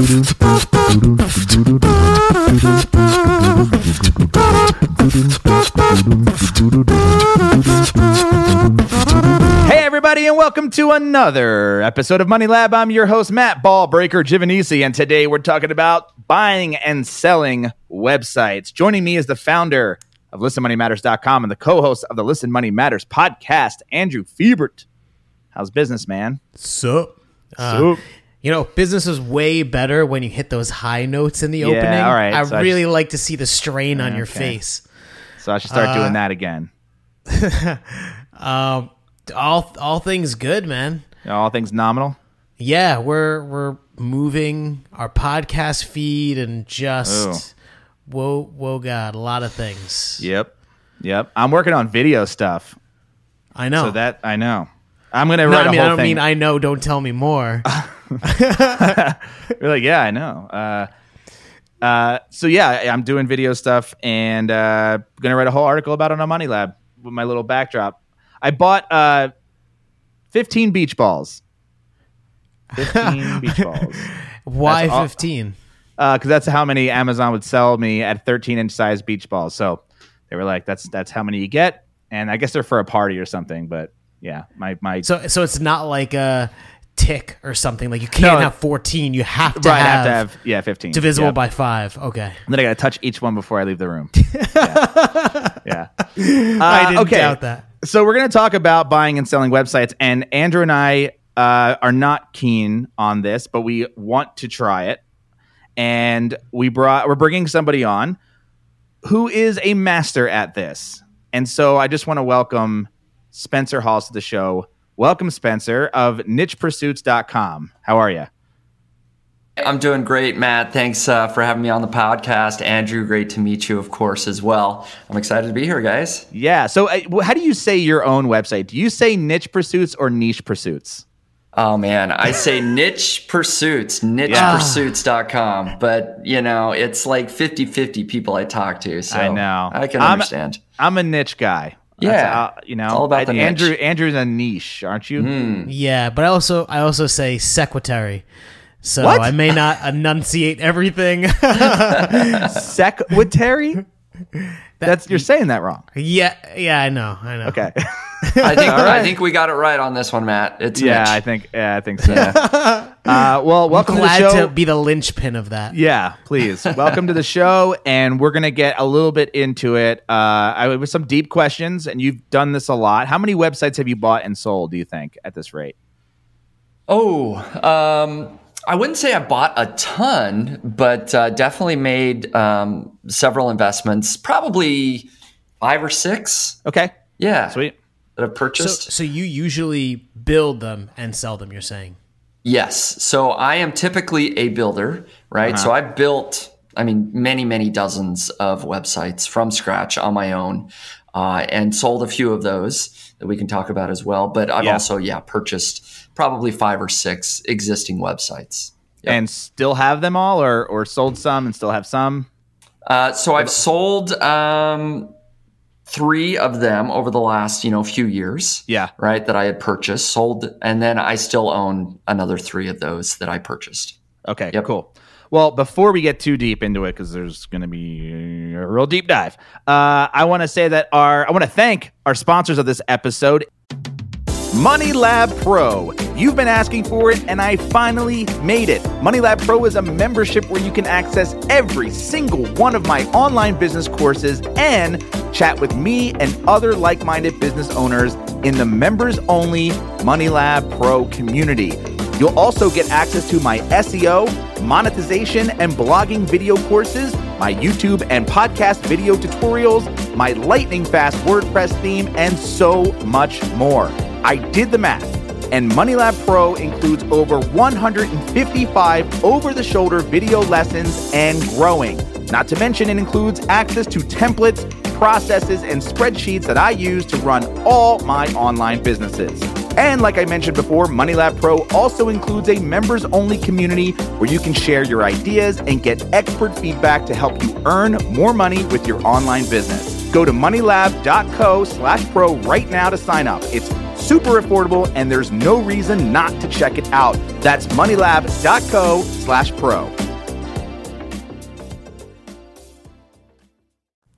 Hey, everybody, and welcome to another episode of Money Lab. I'm your host, Matt Ballbreaker Giovanisci, and today we're talking about buying and selling websites. Joining me is the founder of ListenMoneyMatters.com and the co host of the Listen Money Matters podcast, Andrew Fiebert. How's business, man? So, uh, Soup. You know, business is way better when you hit those high notes in the Yeah, opening. all right, I so I really like to see the strain on your face. So I should start Uh, doing that again. Um, all all things good, man. All things nominal. Yeah, we're we're moving our podcast feed and just whoa whoa god, a lot of things. Yep. Yep. I'm working on video stuff. I know. So that I know. I'm going to no, write I mean a I don't thing. mean I know. Don't tell me more. You're like, yeah, I know. Uh, uh, so yeah, I'm doing video stuff and uh, gonna write a whole article about it on Money Lab with my little backdrop. I bought uh, 15 beach balls. 15 beach balls. Why That's all- fifteen? Because that's how many Amazon would sell me at 13 inch size beach balls. So they were like, that's that's how many you get, and I guess they're for a party or something. But yeah, my my So so it's not like a tick or something. Like you can't No. have fourteen. You have to right, I have, have to have yeah 15 divisible Yep. by five. Okay. And then I gotta touch each one before I leave the room. yeah. yeah. I Uh, didn't okay. doubt that. So we're going to talk about buying and selling websites, and Andrew and I uh, are not keen on this, but we want to try it. And we brought we're bringing somebody on who is a master at this, and so I just want to welcome Spencer Haws to the show. Welcome, Spencer of NichePursuits.com. How are you? I'm doing great, Matt. Thanks uh, for having me on the podcast. Andrew, great to meet you, of course, as well. I'm excited to be here, guys. Yeah. So, uh, how do you say your own website? Do you say Niche Pursuits or Niche Pursuits? Oh, man. I say niche pursuits, nichepursuits.com. But, you know, it's like 50 50 people I talk to. So I know. I can I'm- understand. I'm a niche guy. Yeah. That's, uh, you know, It's all about I- the Andrew. niche. Andrew's a niche, aren't you? Hmm. Yeah, but I also I also say secretary. So What? I may not enunciate everything. Secretary. That's you're saying that wrong. yeah, yeah, I know, I know. Okay. I think I think we got it right on this one, Matt. It's yeah, niche. I think. Yeah, I think so. uh, well, welcome to the Glad show. to be the linchpin of that. yeah, please. Welcome to the show, and we're gonna get a little bit into it. Uh, I with some deep questions, and you've done this a lot. How many websites have you bought and sold? Do you think at this rate? Oh, um, I wouldn't say I bought a ton, but uh, definitely made um, several investments. Probably five or six. Okay, Yeah, sweet. that I've So purchased. so you usually build them and sell them, you're saying. yes. So I am typically a builder, right? So I built, I mean, many, many dozens of websites from scratch on my own, uh, and sold a few of those that we can talk about as well. But I've Yeah. also, yeah, purchased probably five or six existing websites. Yep. And still have them all, or or sold some and still have some. Uh, so I've sold um, three of them over the last you know few years. Yeah. Right, that I had purchased, sold, and then I still own another three of those that I purchased. Okay, Yep. cool. Well, before we get too deep into it, because there's going to be a real deep dive, uh, I want to say that our I want to thank our sponsors of this episode, Money Lab Pro. You've been asking for it, and I finally made it. Money Lab Pro is a membership where you can access every single one of my online business courses and chat with me and other like minded business owners in the members only Money Lab Pro community. You'll also get access to my SEO, monetization, and blogging video courses, my YouTube and podcast video tutorials, my lightning fast WordPress theme, and so much more. I did the math, and MoneyLab Pro includes over 155 over the shoulder video lessons and growing. Not to mention, it includes access to templates, processes, and spreadsheets that I use to run all my online businesses. And like I mentioned before, MoneyLab Pro also includes a members only community where you can share your ideas and get expert feedback to help you earn more money with your online business. Go to moneylab.co slash pro right now to sign up. It's super affordable, and there's no reason not to check it out. That's moneylab.co slash pro.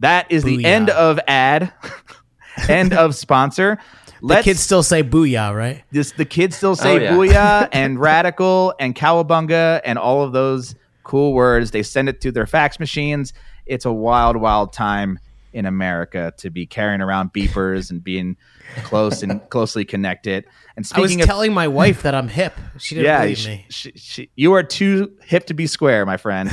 That is the end of ad, end of sponsor. The kids still say booyah, right? this the kids still say Oh, yeah. booyah and radical and cowabunga and all of those cool words. They send it to their fax machines. It's a wild, wild time in America to be carrying around beepers and being close and closely connected. And I was of telling my wife that I'm hip. She didn't yeah, believe sh- me. sh- sh- you are too hip to be square, my friend.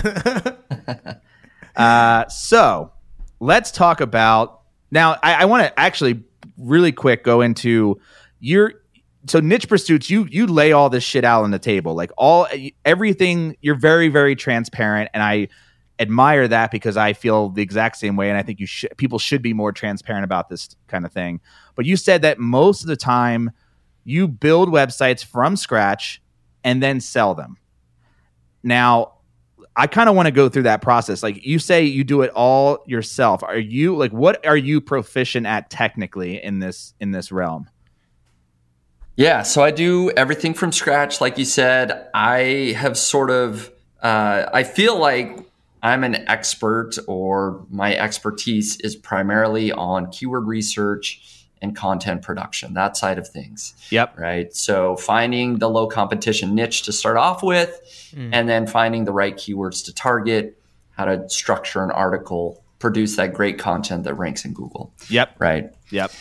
uh, so let's talk about now. I, I want to actually really quick go into your so niche pursuits. You you lay all this shit out on the table, like all everything. You're very very transparent, and I admire that because I feel the exact same way, and I think you should people should be more transparent about this kind of thing. But you said that most of the time you build websites from scratch and then sell them. Now, I kind of want to go through that process. Like you say you do it all yourself. Are you like what are you proficient at technically in this in this realm? Yeah, so I do everything from scratch. Like you said, I have sort of, uh, I feel like I'm an expert, or my expertise is primarily on keyword research and content production, that side of things. Yep. Right. So finding the low competition niche to start off with, and then finding the right keywords to target, how to structure an article, produce that great content that ranks in Google. Yep. Right. Yep.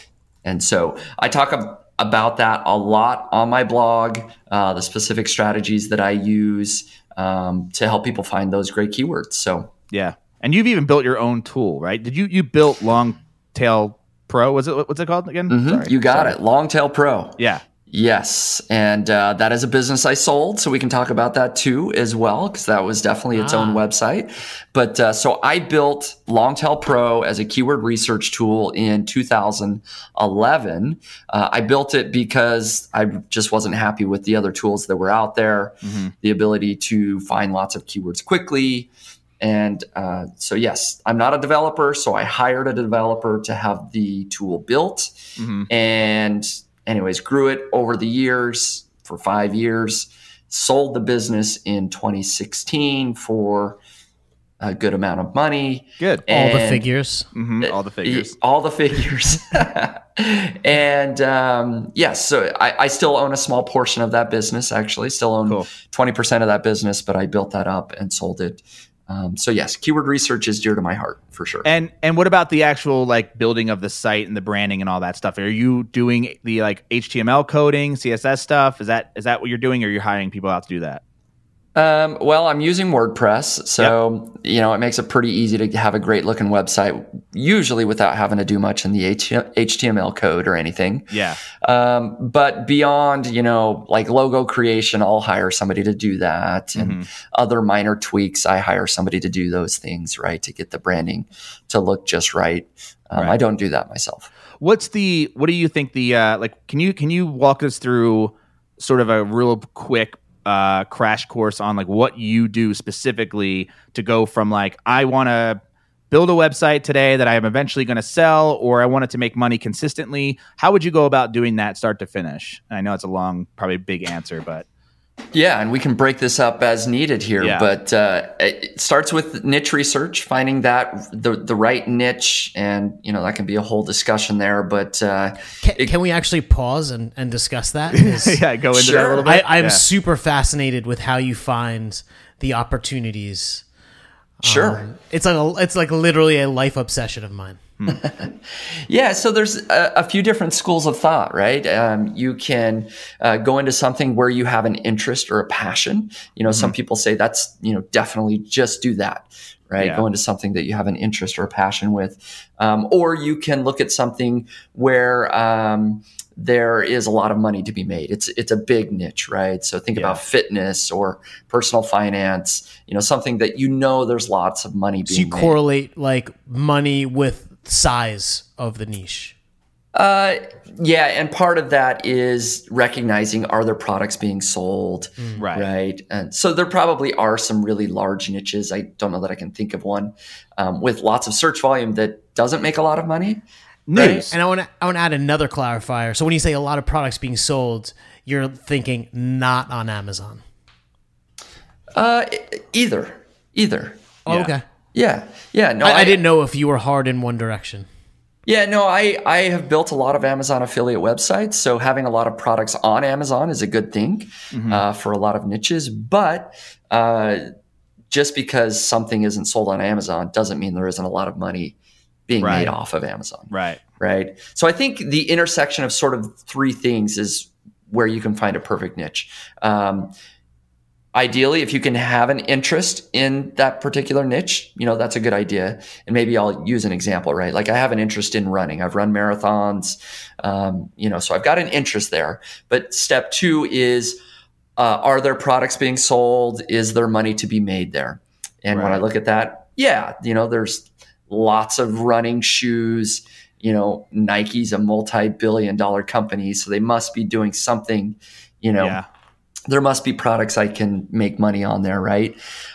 And so I talk ab- about that a lot on my blog, uh, the specific strategies that I use um, to help people find those great keywords. So Yeah. And you've even built your own tool, right? Did you you built Long Tail Pro? Was it what's it called again? Mm-hmm. you got Sorry. it. Longtail Pro. Yeah. Yes. And uh, that is a business I sold. So we can talk about that too as well, because that was definitely its own website. But uh, so I built Longtail Pro as a keyword research tool in 2011. Uh, I built it because I just wasn't happy with the other tools that were out there, the ability to find lots of keywords quickly. And uh, so, yes, I'm not a developer. So I hired a developer to have the tool built. And, anyways, grew it over the years for five years, sold the business in 2016 for a good amount of money. Good. All the And- figures. Mhm, All the figures. all the figures. and um, yes, so I, I still own a small portion of that business, actually, still own Cool. 20% of that business, but I built that up and sold it. Um, so, yes, keyword research is dear to my heart for sure. And and what about the actual like building of the site and the branding and all that stuff? Are you doing the like HTML coding, CSS stuff? Is that is that what you're doing, or you're hiring people out to do that? Um, well, I'm using WordPress, so you know it makes it pretty easy to have a great looking website, usually without having to do much in the HTML code or anything. Yeah. Um, but beyond, you know, like logo creation, I'll hire somebody to do that, and other minor tweaks, I hire somebody to do those things, right, to get the branding to look just right. Um, Right. I don't do that myself. What's the what do you think the uh like can you can you walk us through sort of a real quick uh crash course on like what you do specifically to go from like I want to build a website today that I am eventually going to sell or I want it to make money consistently. How would you go about doing that start to finish? I know it's a long probably big answer but Yeah, and we can break this up as needed here, Yeah. but uh, it starts with niche research, finding that the the right niche, and you know that can be a whole discussion there. But uh, Can, can we actually pause and, and discuss that? 'Cause yeah, go into that a little bit. I, I'm Yeah. super fascinated with how you find the opportunities. sure, Um, it's like a, it's like literally a life obsession of mine. Yeah, so there's a, a few different schools of thought, right? Um, you can uh, go into something where you have an interest or a passion. You know, some people say that's, you know, definitely just do that, right? Yeah. Go into something that you have an interest or a passion with. Um, or you can look at something where um, there is a lot of money to be made. It's it's a big niche, right? So think about fitness or personal finance. You know, something that you know there's lots of money So being you made. correlate like money with size of the niche. Uh, yeah, and part of that is recognizing are there products being sold, Right. right? And so there probably are some really large niches. I don't know that I can think of one um, with lots of search volume that doesn't make a lot of money. news. Right? And I want to I want to add another clarifier. So when you say a lot of products being sold, you're thinking not on Amazon. Uh, either, either. Oh, Yeah. okay. Yeah, yeah. No, I, I didn't know if you were hard in one direction. Yeah, no, I, I have built a lot of Amazon affiliate websites. So having a lot of products on Amazon is a good thing Mm-hmm. uh, for a lot of niches. But uh, just because something isn't sold on Amazon doesn't mean there isn't a lot of money being Right. made off of Amazon. Right. Right. So I think the intersection of sort of three things is where you can find a perfect niche. Um, ideally, if you can have an interest in that particular niche, you know, that's a good idea. And maybe I'll use an example, right? Like I have an interest in running. I've run marathons, um, you know, so I've got an interest there. But step two is, uh, are there products being sold? Is there money to be made there? And when I look at that, yeah, you know, there's lots of running shoes. You know, Nike's a multi-billion dollar company, so they must be doing something, you know, Yeah. There must be products I can make money on there, right?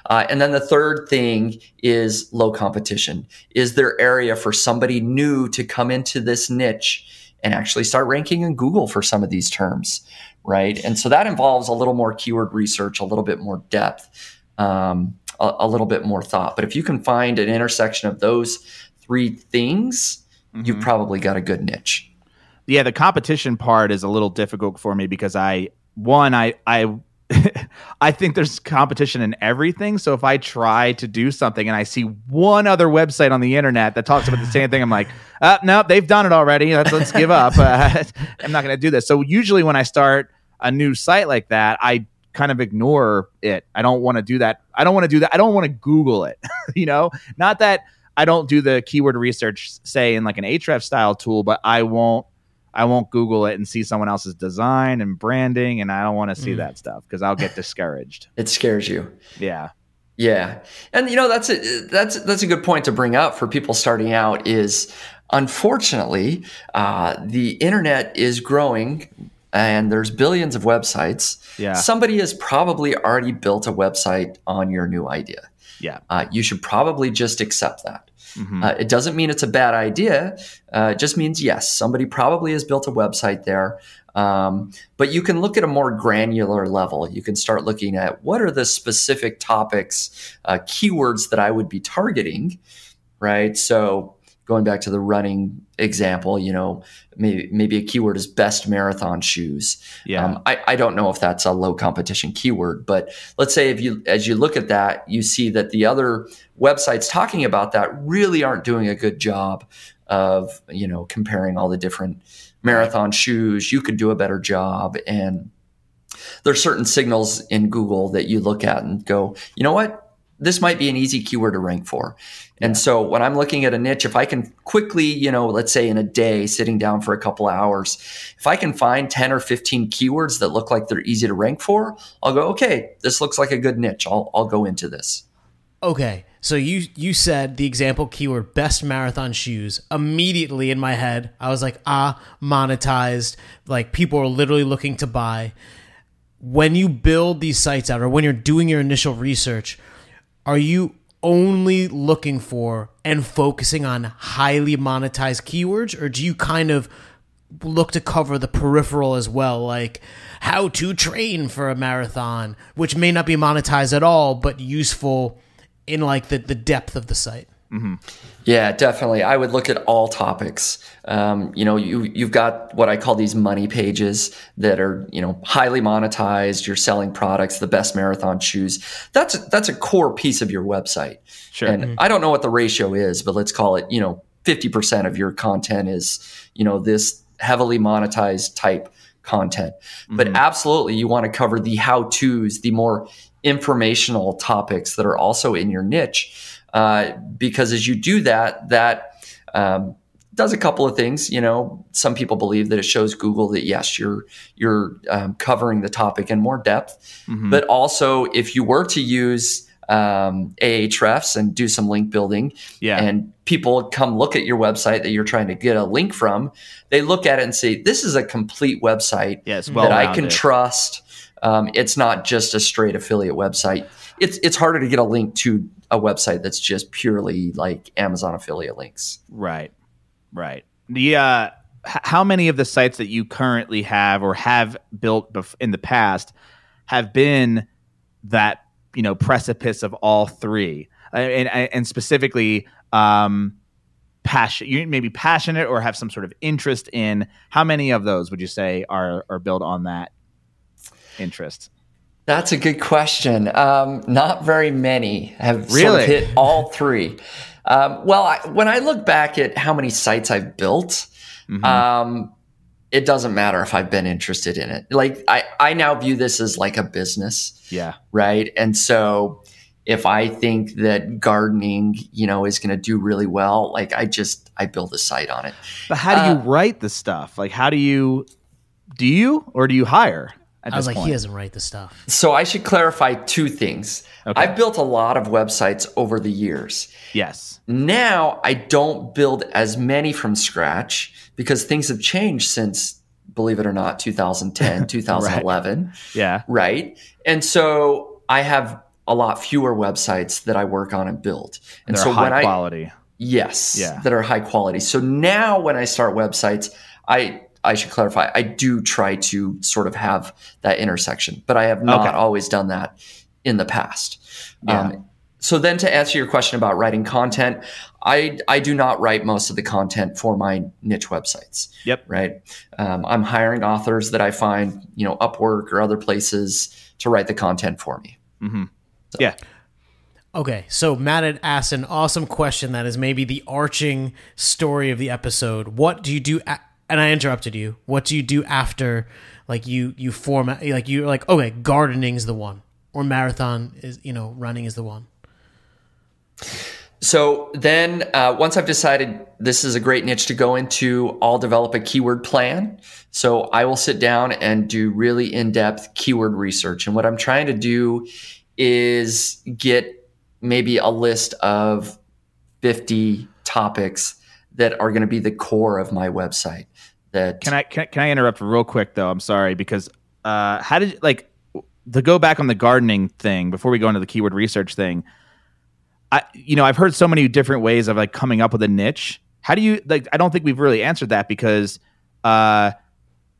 Uh, and then the third thing is low competition. Is there area for somebody new to come into this niche and actually start ranking in Google for some of these terms, right? And so that involves a little more keyword research, a little bit more depth, um, a, a little bit more thought. But if you can find an intersection of those three things, you've Mhm. probably got a good niche. yeah the competition part is a little difficult for me because i one i i i think there's competition in everything. So if i try to do something and i see one other website on the internet that talks about the same thing i'm like uh, nope they've done it already. Let's, let's give up. Uh, i'm not going to do this. So usually when i start a new site like that i kind of ignore it. I don't want to do that. I don't want to do that. I don't want to google it you know? Not that i don't do the keyword research say in like an Ahrefs style tool but i won't I won't Google it and see someone else's design and branding, and I don't want to see Mm. that stuff because I'll get discouraged. It scares you. Yeah, Yeah, and you know that's a that's that's a good point to bring up for people starting out. Is unfortunately uh, the internet is growing, and there's billions of websites. yeah, Somebody has probably already built a website on your new idea. Yeah. uh, you should probably just accept that. Mhm. Uh, it doesn't mean it's a bad idea. Uh, it just means yes, somebody probably has built a website there. Um, but you can look at a more granular level. You can start looking at what are the specific topics, uh, keywords that I would be targeting, right? So going back to the running example, you know, maybe maybe a keyword is best marathon shoes. yeah, Um, I, I don't know if that's a low competition keyword, but let's say if you as you look at that, you see that the other websites talking about that really aren't doing a good job of you know comparing all the different marathon shoes. You could do a better job, and there's certain signals in Google that you look at and go, you know what, this might be an easy keyword to rank for. And so when I'm looking at a niche, if I can quickly, you know, let's say in a day, sitting down for a couple of hours, if I can find 10 or 15 keywords that look like they're easy to rank for, I'll go, okay, this looks like a good niche. I'll, I'll go into this. Okay, so you you said the example keyword best marathon shoes. Immediately in my head, I was like, ah, monetized. Like people are literally looking to buy. When you build these sites out, or when you're doing your initial research, are you only looking for and focusing on highly monetized keywords, or do you kind of look to cover the peripheral as well, like how to train for a marathon, which may not be monetized at all, but useful in like the, the depth of the site. Mm-hmm. Yeah, definitely. I would look at all topics. Um, you know, you you've got what I call these money pages that are you know highly monetized. You're selling products, the best marathon shoes. That's that's a core piece of your website. Sure. And mm-hmm. I don't know what the ratio is, but let's call it you know fifty percent of your content is you know this heavily monetized type content. But mm-hmm. absolutely, you want to cover the how tos, the more informational topics that are also in your niche. Uh, because as you do that, that um, does a couple of things. You know, some people believe that it shows Google that yes, you're you're um, covering the topic in more depth. Mhm. But also, if you were to use um, Ahrefs and do some link building, yeah, and people come look at your website that you're trying to get a link from, they look at it and say, "This is a complete website yes, well, that I can trust. Um, it's not just a straight affiliate website. It's it's harder to get a link to a website that's just purely like Amazon affiliate links. Right. Right. The uh, h- how many of the sites that you currently have or have built bef- in the past have been that you know precipice of all three, and and, and specifically um, passion. You may be passionate or have some sort of interest in. How many of those would you say are are built on that interest? That's a good question. Um, not very many have sort Really? of hit all three. Um, well, I, when I look back at how many sites I've built, Mhm. um, it doesn't matter if I've been interested in it. Like I, I now view this as like a business, yeah, right? And so if I think that gardening, you know, is going to do really well, like I just I build a site on it. but how do you Uh, write the stuff? Like, how do you do you or do you hire? At I was this like, point? he doesn't write the stuff. So I should clarify two things. Okay. I've built a lot of websites over the years. yes, Now I don't build as many from scratch because things have changed since, believe it or not, 2010, 2011. yeah, right. And so I have a lot fewer websites that I work on and build. And they're so high when I, quality. yes, Yeah. that are high quality. So now when I start websites, I, I should clarify, I do try to sort of have that intersection, but I have not Okay. always done that in the past. Yeah. Um, so then to answer your question about writing content, I, I do not write most of the content for my niche websites Yep. right? Um, I'm hiring authors that I find, you know, Upwork or other places to write the content for me. Mm-hmm. Yeah. Okay, so Matt had asked an awesome question that is maybe the arching story of the episode. What do you do? And I interrupted you. What do you do after, like you you format, like you're like, okay, gardening's the one, or marathon is you know running is the one. So then, uh, once I've decided this is a great niche to go into, I'll develop a keyword plan. So I will sit down and do really in depth keyword research. And what I'm trying to do is get maybe a list of 50 topics that are going to be the core of my website. That Can I can, I- can I interrupt real quick though? I'm sorry because uh, how did like to go back on the gardening thing before we go into the keyword research thing? I you know I've heard so many different ways of like coming up with a niche. How do you like? I don't think we've really answered that because uh,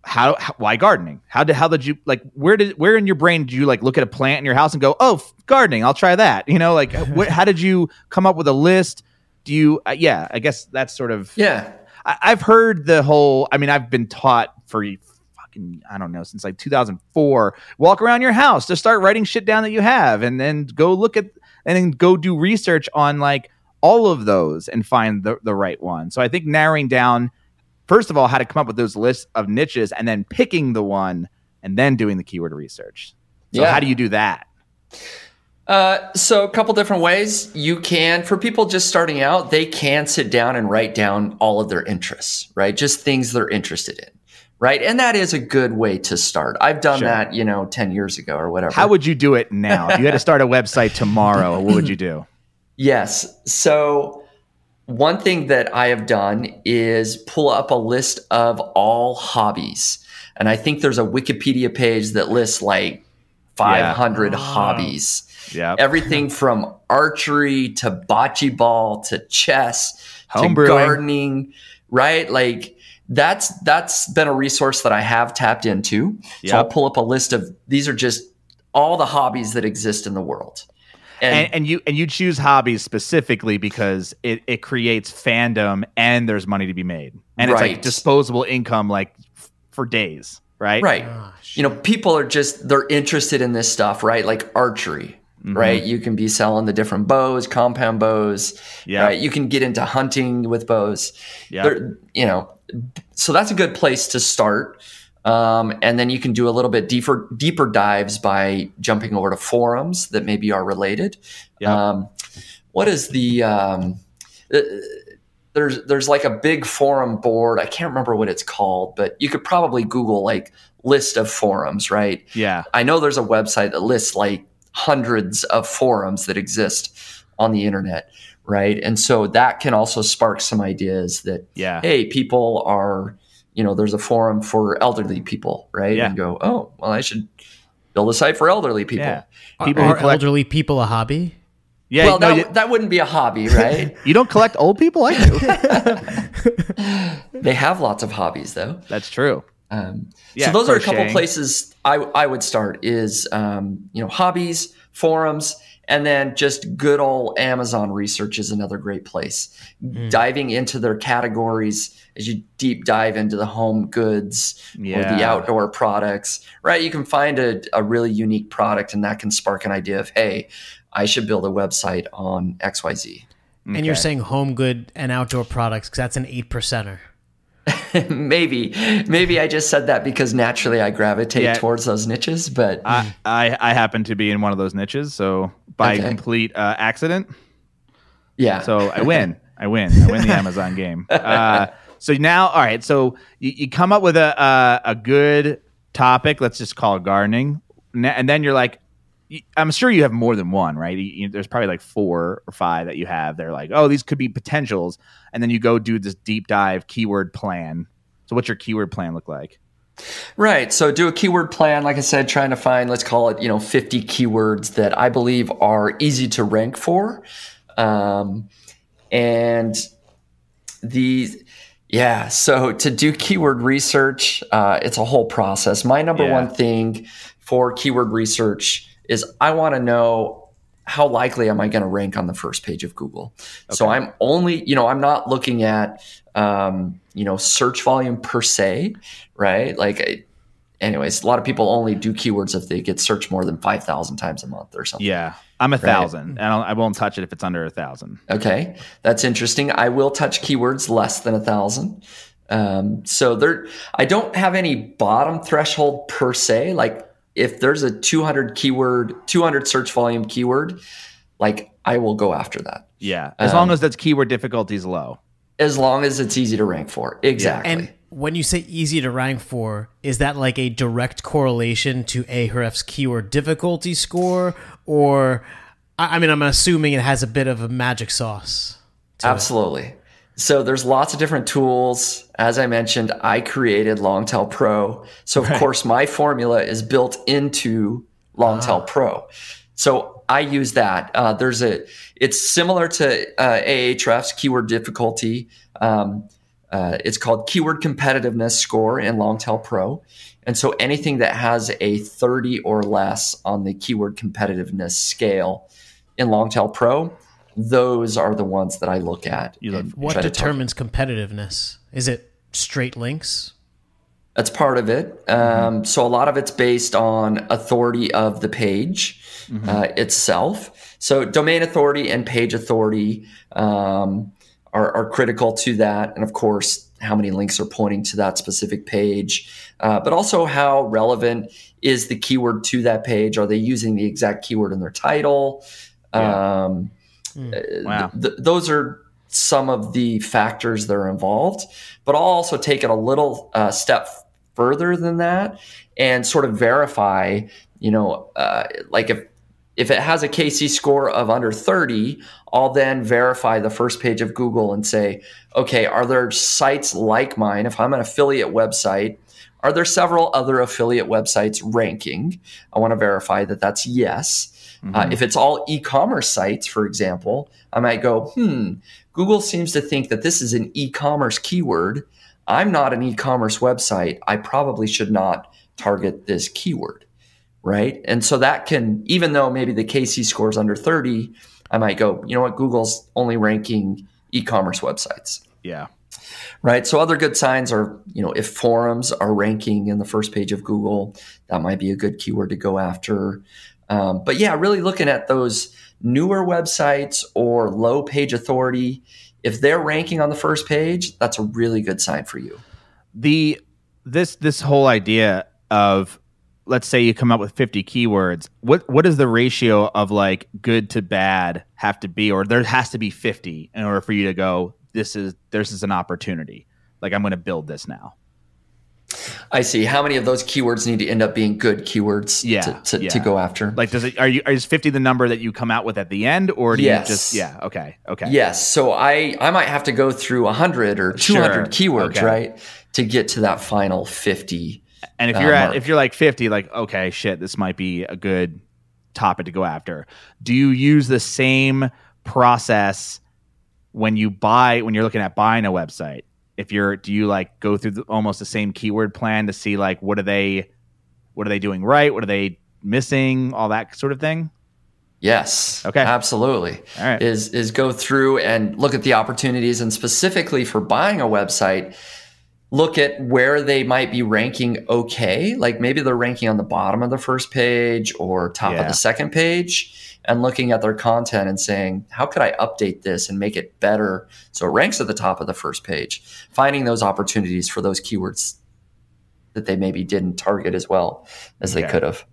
how, how why gardening? How did how did you like where did where in your brain did you like look at a plant in your house and go oh f- gardening I'll try that you know like wh- how did you come up with a list? Do you uh, yeah I guess that's sort of yeah, I, I've heard the whole. I mean, I've been taught for fucking I don't know since like 2004. Walk around your house to start writing shit down that you have, and then go look at and then go do research on like all of those and find the the right one. So I think narrowing down first of all how to come up with those lists of niches, and then picking the one, and then doing the keyword research. So Yeah. how do you do that? Uh, so a couple different ways. You can for people just starting out they can sit down and write down all of their interests right? Just things they're interested in right? And that is a good way to start. I've done Sure. that you know 10 years ago or whatever. How would you do it now? if you had to start a website tomorrow, what would you do? yes. So one thing that i have done is pull up a list of all hobbies. And i think there's a wikipedia page that lists like 500 Ah. hobbies Yeah, everything from archery to bocce ball to chess to Homebrewing. gardening, right? Like that's that's been a resource that I have tapped into. So I'll pull up a list of these are just all the hobbies that exist in the world. And, and, and you and you choose hobbies specifically because it, it creates fandom and there's money to be made and it's like disposable income like f- for days right right. Gosh. You know, people are just they're interested in this stuff, right? Like archery. Mhm. Right, you can be selling the different bows, compound bows. Yeah. right. You can get into hunting with bows. yeah There- you know, so that's a good place to start. Um, and then you can do a little bit deeper deeper dives by jumping over to forums that maybe are related. Yeah. Um, what is the um, uh, there's there's like a big forum board. I can't remember what it's called, but you could probably Google like list of forums, right? yeah I know there's a website that lists like hundreds of forums that exist on the internet, right? And so that can also spark some ideas that, yeah hey, people are, you know, there's a forum for elderly people, right? Yeah. And go, oh, well, I should build a site for elderly people. yeah people are, who collect elderly people a hobby? Yeah, well, no, that, you, that wouldn't be a hobby, right? you don't collect old people. I do. they have lots of hobbies, though. That's true. Um, Yeah, so those are a couple places I, I would start is um, you know hobbies, forums, and then just good old Amazon research is another great place. Hmm. Diving into their categories as you deep dive into the home goods or the outdoor products, right? You can find a, a really unique product and that can spark an idea of, hey, I should build a website on XYZ. And you're saying home good and outdoor products because that's an eight percenter. maybe, maybe I just said that because naturally I gravitate Yeah. towards those niches, but I, I I happen to be in one of those niches, so by Okay. complete uh, accident, yeah. so I win. I win. I win the Amazon game. Uh, so now, all right. So you, you come up with a, a a good topic. Let's just call it gardening, and then you're like, I'm sure you have more than one, right? You- there's probably like four or five that you have. They're like, oh, these could be potentials, and then you go do this deep dive keyword plan. So what's your keyword plan look like? Right. So do a keyword plan, like I said, trying to find, let's call it, you know, 50 keywords that I believe are easy to rank for. Um, and the, yeah, so to do keyword research, uh, it's a whole process. My number Yeah. one thing for keyword research is I want to know how likely am I going to rank on the first page of Google. So I'm only, you know, I'm not looking at, um, you know, search volume per se, right? Like, I- anyways, a lot of people only do keywords if they get searched more than 5,000 times a month or something. Yeah, I'm a thousand, and I'll, I won't touch it if it's under a thousand. Okay, that's interesting. I will touch keywords less than a thousand. Um, so there, I don't have any bottom threshold per se. Like if there's a 200 keyword, 200 search volume keyword, like I will go after that Yeah, as Um, long as that's keyword difficulty is low. as long as it's easy to rank for. Exactly. And when you say easy to rank for, is that like a direct correlation to Ahrefs keyword difficulty score? Or, I I mean, I'm assuming it has a bit of a magic sauce. absolutely it. So there's lots of different tools. As I mentioned, I created Longtail Pro. So of course my formula is built into Longtail Pro. So I use that. Uh, there's a. It's similar to uh, Ahrefs keyword difficulty. Um, uh, it's called keyword competitiveness score in Longtail Pro. And so anything that has a 30 or less on the keyword competitiveness scale in Longtail Pro, those are the ones that I look at. Look- What determines competitiveness? Is it straight links? That's part of it. Um, so a lot of it's based on authority of the page uh, itself. So domain authority and page authority um, are, are critical to that, and of course, how many links are pointing to that specific page, uh, but also how relevant is the keyword to that page? Are they using the exact keyword in their title? Yeah. Um, Wow. th- those are some of the factors that are involved. But I'll also take it a little uh, step further than that and sort of verify. You know, uh, like if if it has a KC score of under 30, I'll then verify the first page of Google and say, okay, are there sites like mine? If I'm an affiliate website, are there several other affiliate websites ranking? I want to verify that that's yes. Uh, if it's all e-commerce sites, for example, I might go, hmm, Google seems to think that this is an e-commerce keyword. I'm not an e-commerce website. I probably should not target this keyword, right? And so that can, even though maybe the KC score is under 30, I might go, you know what, Google's only ranking e-commerce websites Yeah. right? So other good signs are, you know, if forums are ranking in the first page of Google, that might be a good keyword to go after. Um, but yeah, really looking at those newer websites or low page authority, if they're ranking on the first page, that's a really good sign for you. the this this whole idea of let's say you come up with 50 keywords what what is the ratio of like good to bad have to be or there has to be 50 in order for you to go this is this is an opportunity like i'm going to build this now I see. How many of those keywords need to end up being good keywords Yeah, to, to, yeah. to go after? like does it are you is 50 the number that you come out with at the end or do Yes. you just yeah okay okay Yes. So I, I might have to go through 100 or 200 Sure. keywords, Okay. right? To get to that final 50. and if uh, you're at mark. if you're like 50 like okay shit this might be a good topic to go after. Do you use the same process when you buy when you're looking at buying a website? If you're do you like go through the, almost the same keyword plan to see like what are they what are they doing right? What are they missing? All that sort of thing? Yes. Okay. Absolutely. All right. Is is go through and look at the opportunities and specifically for buying a website, look at where they might be ranking okay. Like maybe they're ranking on the bottom of the first page or top Yeah. of the second page and looking at their content and saying, how could I update this and make it better so it ranks at the top of the first page? Finding those opportunities for those keywords that they maybe didn't target as well as they Okay. could have.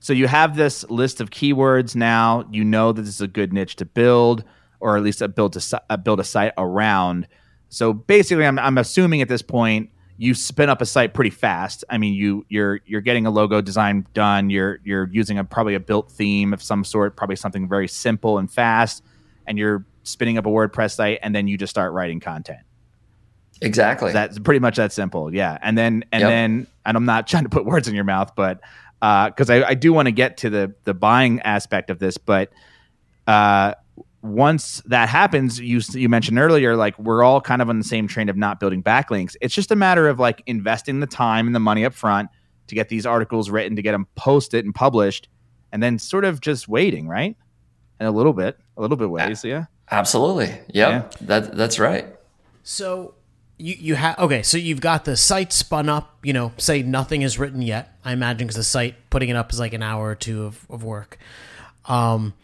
So you have this list of keywords now. You know that this is a good niche to build, or at least a build a, uh, build a site around. So basically, I'm, I'm assuming at this point you spin up a site pretty fast. I mean, you you're you're getting a logo design done. You're you're using a probably a built theme of some sort, probably something very simple and fast, and you're spinning up a WordPress site, and then you just start writing content. Exactly. That's pretty much that simple. Yeah. And then and Yep. then and I'm not trying to put words in your mouth, but because I, I do want to get to the the buying aspect of this, but uh, once that happens, you you mentioned earlier, like we're all kind of on the same train of not building backlinks. It's just a matter of like investing the time and the money up front to get these articles written, to get them posted and published, and then sort of just waiting, right? And a little bit, a little bit ways, yeah. Absolutely. Yep. That that's right. So you you have okay. So you've got the site spun up. You know, say nothing is written yet. I imagine because the site putting it up is like an hour or two of, of work. Um,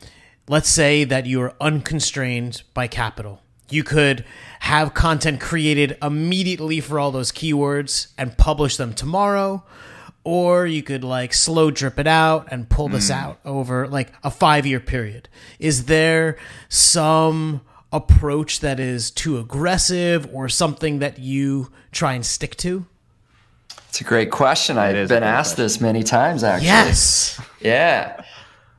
let's say that you are unconstrained by capital. You could have content created immediately for all those keywords and publish them tomorrow. Or you could like slow drip it out and pull this out over like a five year period. Is there some approach that is too aggressive or something that you try and stick to? It's a great question. I've been great asked this many times actually. Yes. Yeah.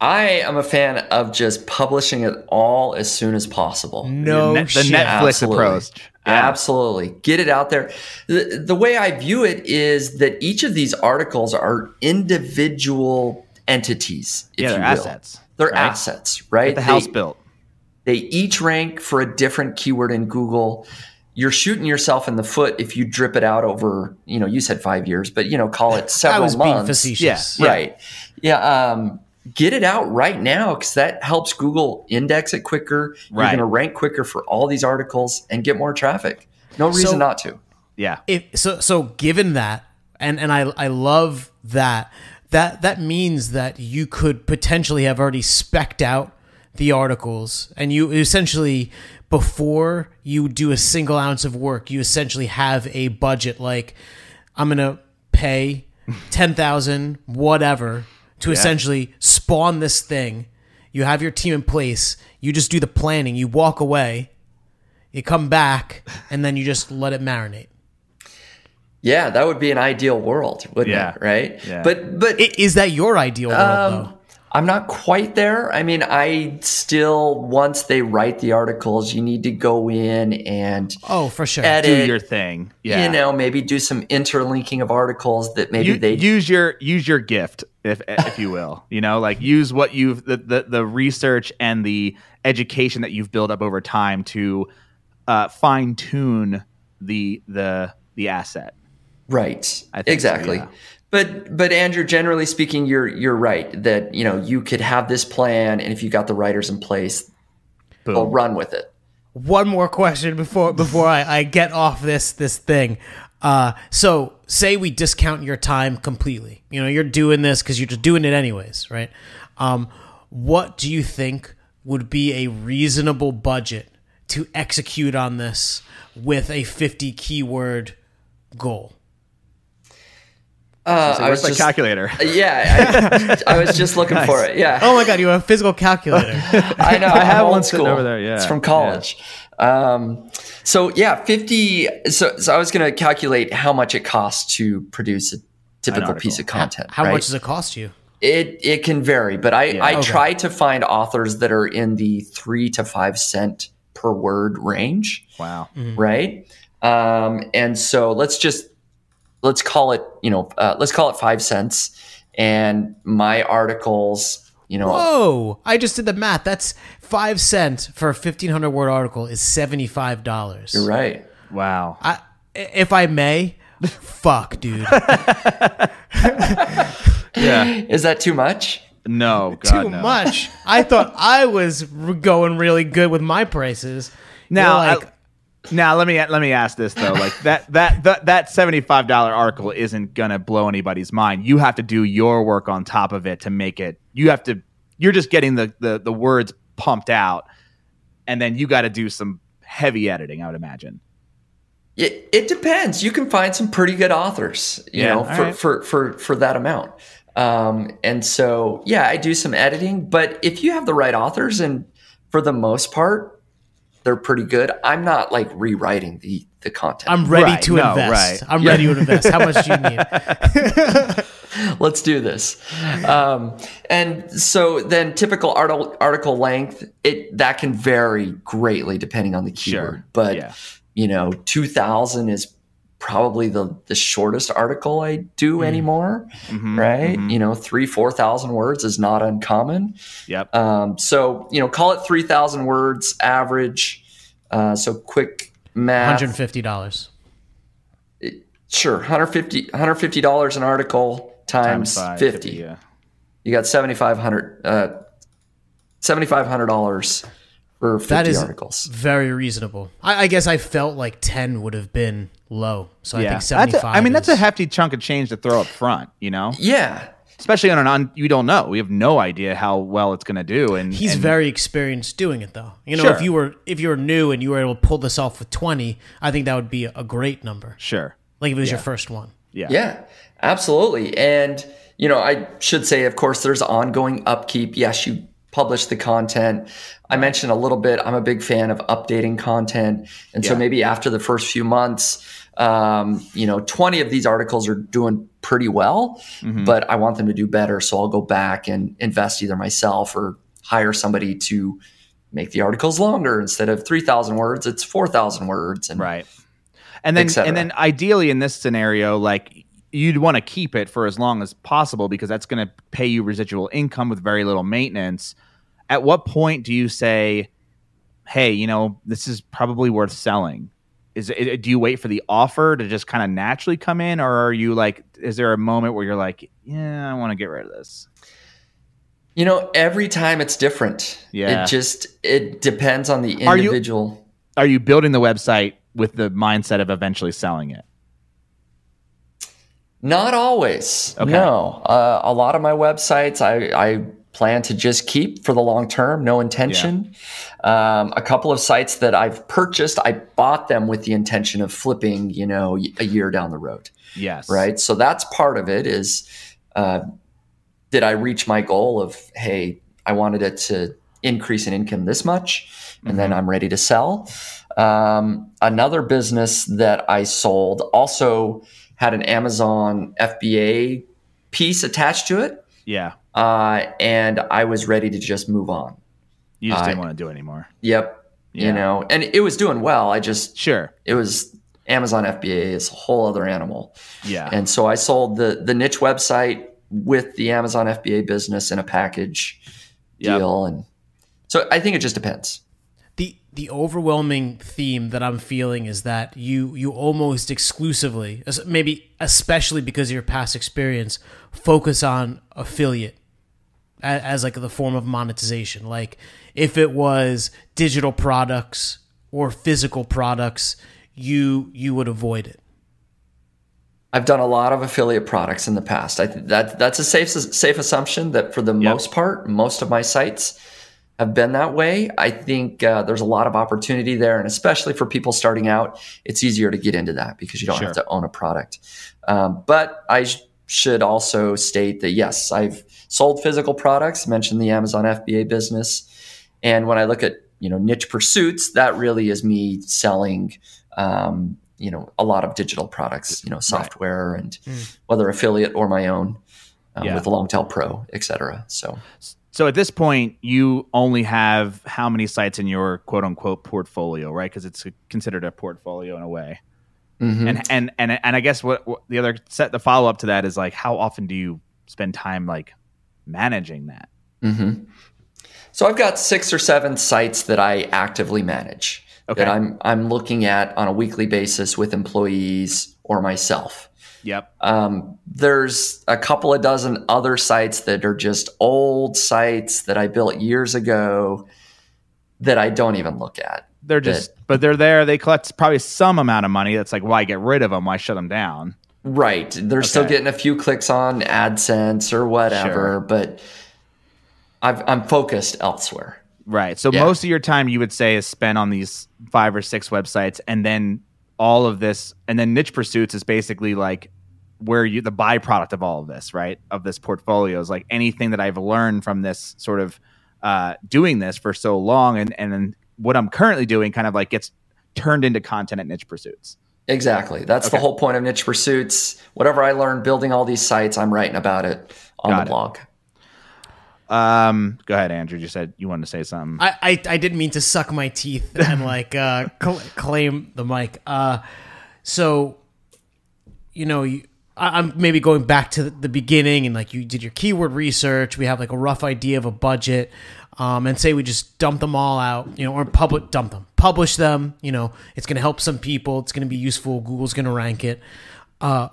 I am a fan of just publishing it all as soon as possible. No the, net- the. Netflix Absolutely. approach. Yeah. Absolutely. Get it out there. The, the way I view it is that each of these articles are individual entities, if Yeah, they're you will. assets, They're right? assets, right? Get the house They- built. they each rank for a different keyword in Google. You're shooting yourself in the foot if you drip it out over, you know, you said five years, but you know, call it several I several was being months. facetious. Yeah. Right. Yeah. Um, get it out right now because that helps Google index it quicker. You're going to rank quicker for all these articles and get more traffic. No reason So- not to. Yeah. if so so given that and and I I love that that that means that you could potentially have already specked out the articles and you essentially before you do a single ounce of work you essentially have a budget like I'm going to pay 10,000 whatever to essentially spawn this thing you have your team in place you just do the planning you walk away you come back and then you just let it marinate Yeah, that would be an ideal world, wouldn't Yeah. it? Right. Yeah. But but Is that your ideal world, Um, though? I'm not quite there. I mean, I still once they write the articles, you need to go in and Oh, for sure. edit. Do your thing. Yeah. You know, maybe do some interlinking of articles that maybe you, they use your use your gift if if you will you know like use what you've the, the the research and the education that you've built up over time to uh, fine tune the the the asset Right. I think so, exactly. yeah. But but Andrew, generally speaking, you're you're right that you know you could have this plan, and if you got the writers in place, they'll run with it. One more question before before I, I get off this this thing. Uh, so say we discount your time completely. You know, you're doing this because you're just doing it anyways, right? Um, what do you think would be a reasonable budget to execute on this with a 50 keyword goal? Uh, So I where's was the just, calculator yeah, I, I was just looking for it. Yeah. Oh my god, you have a physical calculator. I know. I have one school. over there, yeah, it's from yeah. college. Um, so yeah, fifty. So, so I was going to calculate how much it costs to produce a typical piece of content. How right? much does it cost you? It it can vary, but I I Okay. try to find authors that are in the three to five cent per word range, wow right? Um, and so let's just let's call it you know uh, let's call it five cents, and my articles You know, Whoa! I just did the math. That's five cents for a fifteen hundred word article is seventy five dollars. you're right. Wow. I, if I may, fuck, dude. yeah. Is that too much? No. God, Too no. much. I thought I was going really good with my prices. Now, like, I- now let me let me ask this though. Like that that that that seventy five dollar article isn't gonna blow anybody's mind. You have to do your work on top of it to make it. You have to. You're just getting the the, the words pumped out, and then you got to do some heavy editing. I would imagine. It, it depends. You can find some pretty good authors, you Yeah, know, for, right. for, for, for that amount. Um, and so, yeah, I do some editing, but if you have the right authors and for the most part, they're pretty good. I'm not like rewriting the, the content. I'm ready Right, to no, invest. right. I'm ready to invest. How much do you need? Let's do this. Um, and so then typical article, article length, it, that can vary greatly depending on the keyword, Sure. but Yeah. you know, 2000 is probably the, the shortest article I do anymore. Mhm, right? mhm. You know, three, 4,000 words is not uncommon. Yep. Um, so, you know, call it 3,000 words average. Uh, so quick math. Hundred fifty dollars. Sure. 150 $150 an article times, five, 50. yeah. You got 7,500, uh, $7,500 for 50 That is articles. very reasonable. I, I guess I felt like ten would have been low, so I Yeah. think That's seventy a, five. I mean, that's a hefty chunk of change to throw up front. You know, Yeah. especially on an on. You don't know. We have no idea how well it's going to do. And He's and- very experienced doing it, though. You know, Sure. if you were if you were new and you were able to pull this off with twenty, I think that would be a great number. sure. Like if it was your first one. Yeah. Yeah, absolutely. And, you know, I should say, of course, there's ongoing upkeep. Yes, you publish the content. I mentioned a little bit, I'm a big fan of updating content. And so maybe after the first few months, um, you know, 20 of these articles are doing pretty well, Mhm. but I want them to do better. So I'll go back and invest either myself or hire somebody to make the articles longer. Instead of 3,000 words, it's 4,000 words. And Right. And then and then ideally in this scenario, like you'd want to keep it for as long as possible because that's going to pay you residual income with very little maintenance. At what point do you say, "Hey, you know, this is probably worth selling"? Is it, do you wait for the offer to just kind of naturally come in, or are you like, is there a moment where you're like, "Yeah, I want to get rid of this"? You know, every time it's different. Yeah. It just it depends on the Are you- individual. Are you building the website with the mindset of eventually selling it? Not always. Okay. No. Uh, a lot of my websites I, I plan to just keep for the long term, no intention. Um, a couple of sites that I've purchased, I bought them with the intention of flipping, you know, a year down the road. Yes. Right. So that's part of it is uh, did I reach my goal of, hey, I wanted it to increase in income this much, and then I'm ready to sell. Um, another business that I sold also had an Amazon FBA piece attached to it, Yeah. Uh, and I was ready to just move on. You just I- didn't want to do it anymore. Yep. Yeah. You know, and it was doing well. I just, Sure. it was Amazon FBA is a whole other animal. Yeah. And so I sold the the niche website with the Amazon FBA business in a package Yep. deal. And so I think it just depends. the the overwhelming theme that I'm feeling is that you you almost exclusively, maybe especially because of your past experience, focus on affiliate as, as like the form of monetization. Like if it was digital products or physical products, you you would avoid it. I've done a lot of affiliate products in the past. I th- that that's a safe safe assumption that for the most part, most of my sites have been that way. I think uh, there's a lot of opportunity there, and especially for people starting out, it's easier to get into that because you don't Sure. have to own a product. Um, but I sh- should also state that yes, I've sold physical products. Mentioned the Amazon FBA business, and when I look at you know niche pursuits, that really is me selling. Um, you know, a lot of digital products, you know, software and whether affiliate or my own um, Yeah. with Longtail Pro, et cetera. So So at this point, you only have how many sites in your quote unquote portfolio, right? Because it's considered a portfolio in a way. Mhm. And and and and I guess what, what the other set the follow up to that is like how often do you spend time like managing that? Mm-hmm. So I've got six or seven sites that I actively manage Okay. that I'm I'm looking at on a weekly basis with employees or myself. Yep. Um, there's a couple of dozen other sites that are just old sites that I built years ago that I don't even look at. They're just, but they're there. They collect probably some amount of money. That's like, why get rid of them? Why shut them down? Right. They're still getting a few clicks on AdSense or whatever, Sure. but I've, I'm focused elsewhere. Right. So Yeah. most of your time you would say is spent on these five or six websites, and then all of this, and then niche pursuits is basically like where you the byproduct of all of this, right? Of this portfolio is like anything that I've learned from this sort of uh, doing this for so long, and and then what I'm currently doing kind of like gets turned into content at niche pursuits. Exactly. That's the whole point of niche pursuits. Whatever I learned building all these sites, I'm writing about it on Got the it. blog. Um, go ahead, Andrew. You said you wanted to say something. I, I, I didn't mean to suck my teeth and like uh, cl- claim the mic. Uh, so, you know, you, I, I'm maybe going back to the, the beginning and like you did your keyword research. We have like a rough idea of a budget, um, and say we just dump them all out, you know, or public dump them, publish them. You know, it's going to help some people. It's going to be useful. Google's going to rank it. Uh,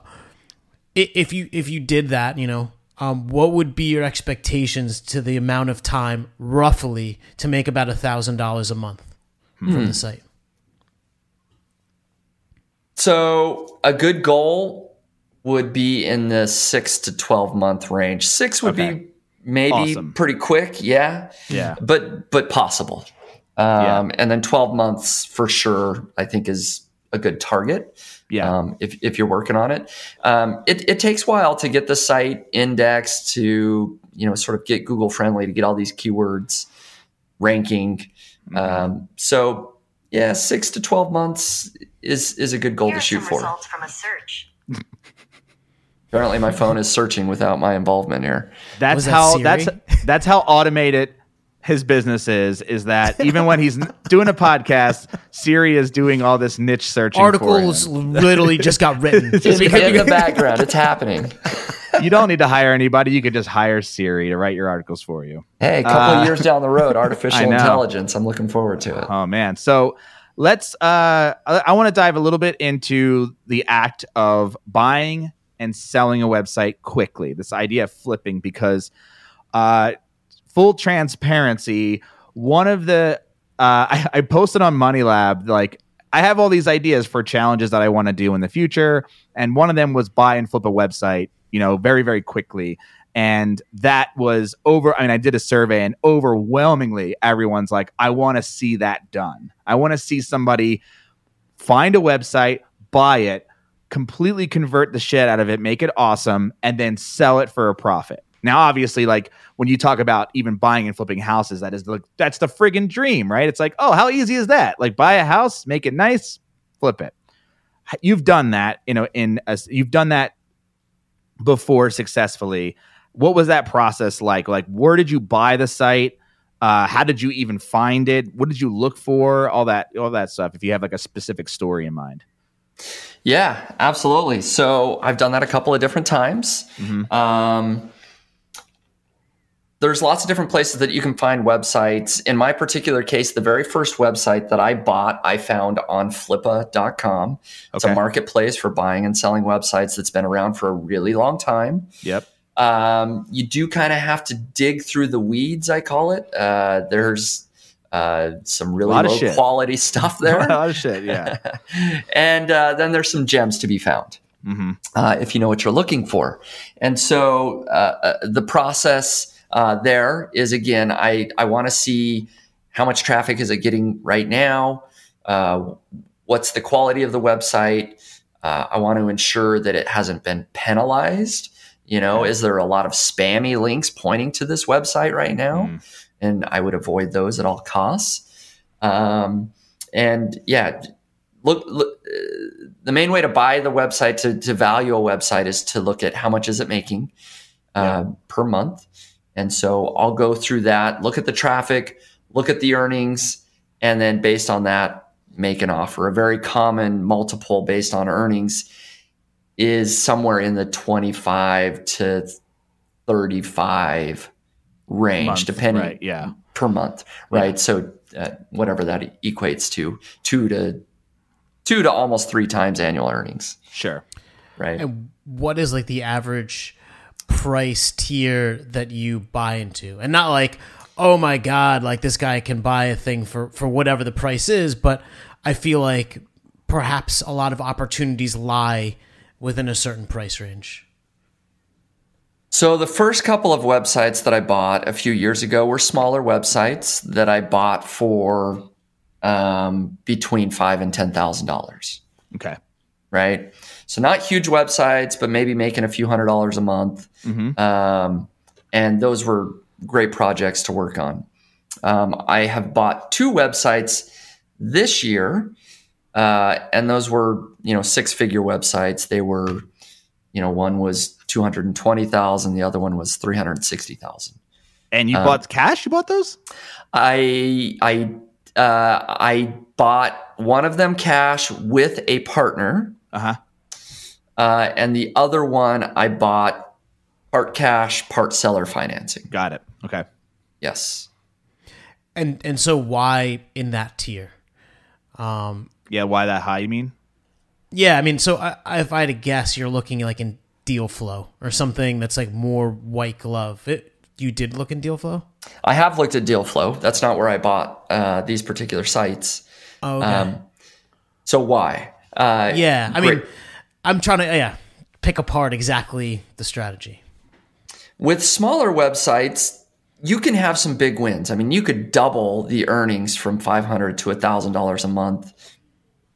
if you if you did that, you know, um, what would be your expectations to the amount of time roughly to make about a thousand dollars a month from the site? So a good goal would be in the six to 12 month range. Six would Okay. be maybe Awesome. pretty quick. Yeah. Yeah. But, but possible. Um, and then 12 months for sure, I think is a good target. Yeah. um, if, if you're working on it. Um, it. It takes a while to get the site indexed to, you know, sort of get Google friendly to get all these keywords ranking. Mm-hmm. Um, so yeah, six to 12 months is, is a good goal Here to shoot some for. results from a search. Apparently my phone is searching without my involvement here. That's that how Siri? that's that's how automated his business is. Is that even when he's doing a podcast, Siri is doing all this niche searching. for Articles him. literally just got written. In, in the background, it's happening. You don't need to hire anybody. You could just hire Siri to write your articles for you. Hey, a couple Uh, of years down the road, artificial intelligence. I'm looking forward to it. Oh man. So let's uh I, I want to dive a little bit into the act of buying and selling a website quickly. This idea of flipping because uh full transparency, one of the uh I, I posted on Money Lab like I have all these ideas for challenges that I want to do in the future and one of them was buy and flip a website, you know, very very quickly and that was over i mean i did a survey and overwhelmingly everyone's like i want to see that done i want to see somebody find a website buy it completely convert the shit out of it make it awesome and then sell it for a profit. Now obviously like when you talk about even buying and flipping houses that is the that's the friggin dream right? It's like oh how easy is that? Like buy a house make it nice flip it. You've done that you know in a, you've done that before successfully. What was that process like? Like where did you buy the site? Uh, how did you even find it? What did you look for? All that all that stuff if you have like a specific story in mind Yeah, absolutely. So I've done that a couple of different times. Mhm. Um, there's lots of different places that you can find websites. In my particular case, the very first website that I bought, I found on flippa.com. It's a marketplace for buying and selling websites that's been around for a really long time. yep Um, you do kind of have to dig through the weeds, I call it. Uh, there's uh, some really low quality stuff there. a lot of shit yeah and uh, then there's some gems to be found hmm uh, if you know what you're looking for. And so uh, uh, the process uh, there is again, I, I want to see how much traffic is it getting right now? Uh, what's the quality of the website? Uh, I want to ensure that it hasn't been penalized. You know, is there a lot of spammy links pointing to this website right now? Mm. And I would avoid those at all costs. Um, and yeah, look, look uh, the main way to buy the website to, to value a website is to look at how much is it making uh, per month. And so i'll go through that look at the traffic look at the earnings and then based on that make an offer. A very common multiple based on earnings is somewhere in the 25 to 35 range, Month, depending right, yeah. per month, right? So uh, whatever that equates to, two to two to almost three times annual earnings, Sure. right? And what is like the average price tier that you buy into? And not like, oh my god, like this guy can buy a thing for for whatever the price is, but I feel like perhaps a lot of opportunities lie within a certain price range. So the first couple of websites that I bought a few years ago were smaller websites that I bought for um, between five and ten thousand dollars. Okay. right? So not huge websites, but maybe making a few hundred dollars a month. Um, and those were great projects to work on. Um, I have bought two websites this year, uh, and those were you know six figure websites. They were, you know, one was two hundred and twenty thousand, the other one was three hundred sixty thousand. And you Uh, bought cash? You bought those? I I uh, I bought one of them cash with a partner. Uh huh. Uh, and the other one I bought part cash, part seller financing. Got it. Okay. Yes. And and so why in that tier? Um, Yeah. Why that high? You mean? yeah, I mean, so I, I- if I had to guess, you're looking like in deal flow or something that's like more white glove. It, you did look in deal flow. I have looked at deal flow. That's not where I bought uh, these particular sites. Oh, okay. Um, so why? Uh, yeah, I great. mean, I'm trying to yeah pick apart exactly the strategy. With smaller websites, you can have some big wins. I mean, you could double the earnings from five hundred to thousand dollars a month.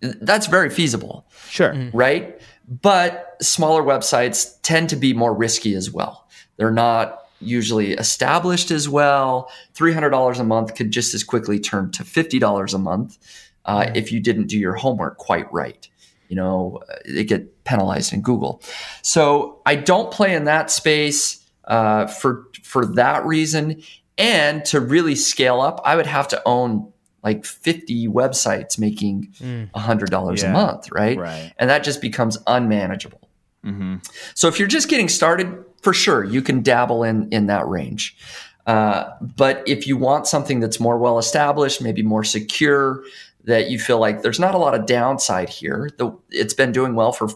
That's very feasible. Sure. right? But smaller websites tend to be more risky as well. They're not usually established as well. $300 a month could just as quickly turn to $50 a month uh, if you didn't do your homework quite right. You know, uh, they get penalized in Google. So I don't play in that space uh, for for that reason. And to really scale up, I would have to own like 50 websites making $100 Yeah. a month, right? Right. And that just becomes unmanageable. Mm-hmm. So if you're just getting started, for sure, you can dabble in in that range. Uh, but if you want something that's more well established, maybe more secure, that you feel like there's not a lot of downside here, the, it's been doing well for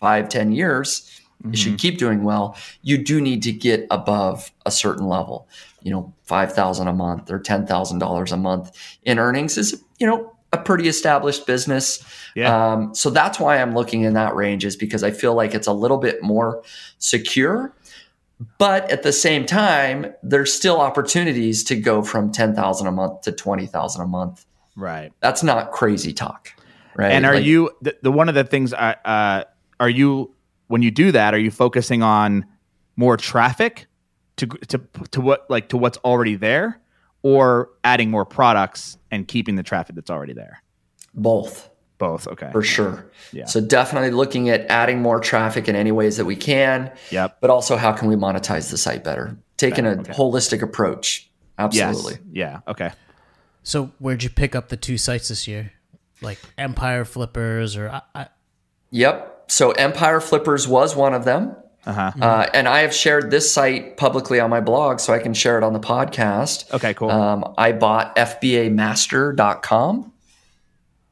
five, ten years, it should keep doing well. You do need to get above a certain level. You know, five thousand a month or ten thousand dollars a month in earnings is you know a pretty established business. Yeah. Um, so that's why I'm looking in that range is because I feel like it's a little bit more secure. But at the same time, there's still opportunities to go from ten thousand a month to twenty thousand a month. Right. That's not crazy talk, right? And are Like, you the, the one of the things? I uh, are you when you do that? Are you focusing on more traffic to to to what like to what's already there, or adding more products and keeping the traffic that's already there? both? Both. Okay. for sure. Yeah. So definitely looking at adding more traffic in any ways that we can, Yep. but also how can we monetize the site better? Taking a Okay. holistic approach. Absolutely. Yes. Yeah. Okay. So where'd you pick up the two sites this year? Like Empire Flippers or I, I, Yep. So Empire Flippers was one of them. Uh-huh. Uh, and I have shared this site publicly on my blog, so I can share it on the podcast. Okay. Cool. Um, I bought FBAmaster.com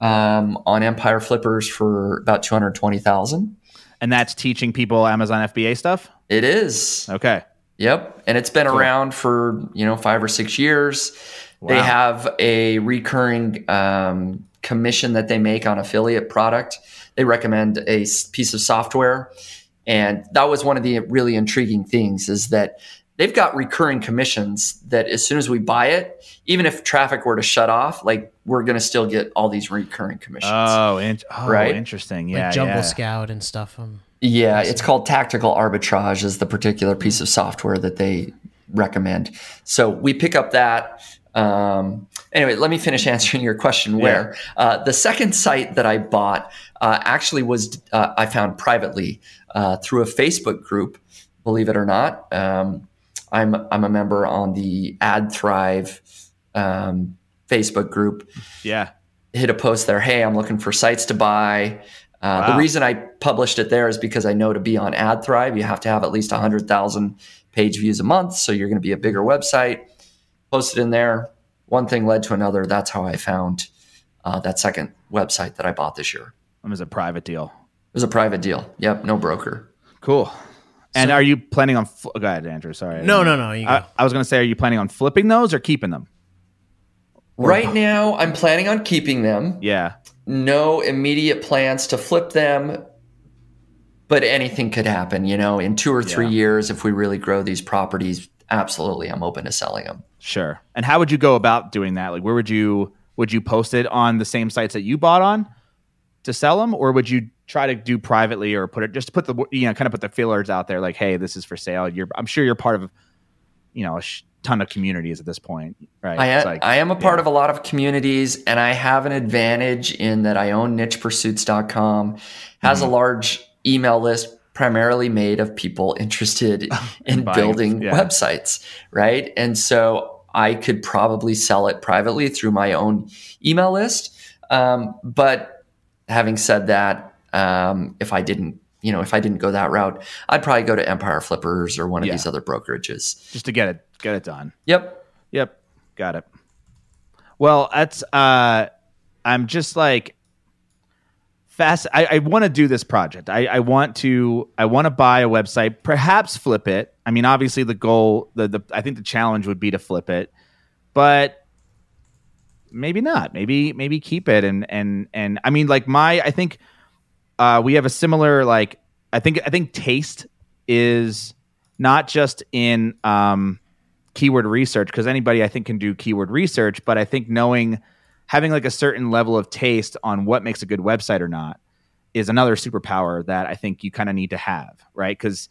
um, on Empire Flippers for about 220000 and that's teaching people Amazon FBA stuff. It is. Okay. Yep. And it's been around for, you know, five or six years. They have a recurring um, commission that they make on affiliate product. They recommend a piece of software. And that was one of the really intriguing things is that they've got recurring commissions that as soon as we buy it, even if traffic were to shut off, like we're going to still get all these recurring commissions. Oh, in- oh Right? interesting. like Yeah. Jungle yeah. Scout and stuff. Um, Yeah, it's called tactical arbitrage is the particular piece of software that they recommend. So we pick up that. Um, anyway, let me finish answering your question. Where uh, the second site that I bought uh, actually was uh, I found privately uh, through a Facebook group. Believe it or not, um, I'm I'm a member on the AdThrive um, Facebook group Yeah. hit a post there. Hey, I'm looking for sites to buy. Uh, The reason I published it there is because I know to be on AdThrive, you have to have at least 100,000 page views a month. So you're going to be a bigger website. Post it in there. One thing led to another. That's how I found uh, that second website that I bought this year. It was a private deal. It was a private deal. Yep, no broker. Cool. And are you planning on? Fl- go ahead, Andrew. Sorry. No, no, no. You go. I, I was going to say, are you planning on flipping those or keeping them? Right now, I'm planning on keeping them. Yeah. No immediate plans to flip them, but anything could happen. You know, in two or three Yeah. years, if we really grow these properties, absolutely, I'm open to selling them. Sure. And how would you go about doing that? Like, where would you would you post it on the same sites that you bought on to sell them, or would you try to do privately or put it just put the you know kind of put the feelers out there like, hey, this is for sale. You're I'm sure you're part of you know a sh- ton of communities at this point, right? I, am, like- I am a part yeah. of a lot of communities, and I have an advantage in that I own nichepursuits.com, has Mm-hmm. a large email list primarily made of people interested in buying, building yeah. websites, right? And so I could probably sell it privately through my own email list. Um, but having said that, um, if I didn't, you know, if I didn't go that route, I'd probably go to Empire Flippers or one of Yeah. these other brokerages. just to get it get it done. Yep. Yep, got it. Well, that's uh I'm just like fast I, I want to do this project. I, I want to I want to buy a website, perhaps flip it. I mean, obviously the goal the, the I think the challenge would be to flip it, but maybe not. Maybe maybe keep it and and and I mean like my I think uh we have a similar like I think I think taste is not just in um keyword research because anybody I think can do keyword research, but I think knowing having like a certain level of taste on what makes a good website or not is another superpower that I think you kind of need to have, right? Because